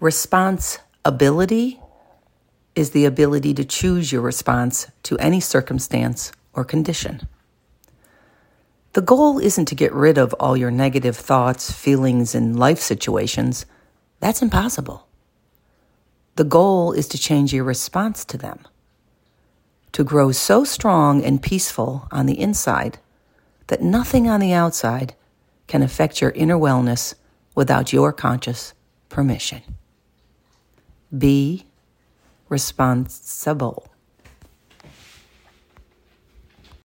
Responsibility is the ability to choose your response to any circumstance or condition. The goal isn't to get rid of all your negative thoughts, feelings, and life situations. That's impossible. The goal is to change your response to them, to grow so strong and peaceful on the inside that nothing on the outside can affect your inner wellness without your conscious permission. Be responsible.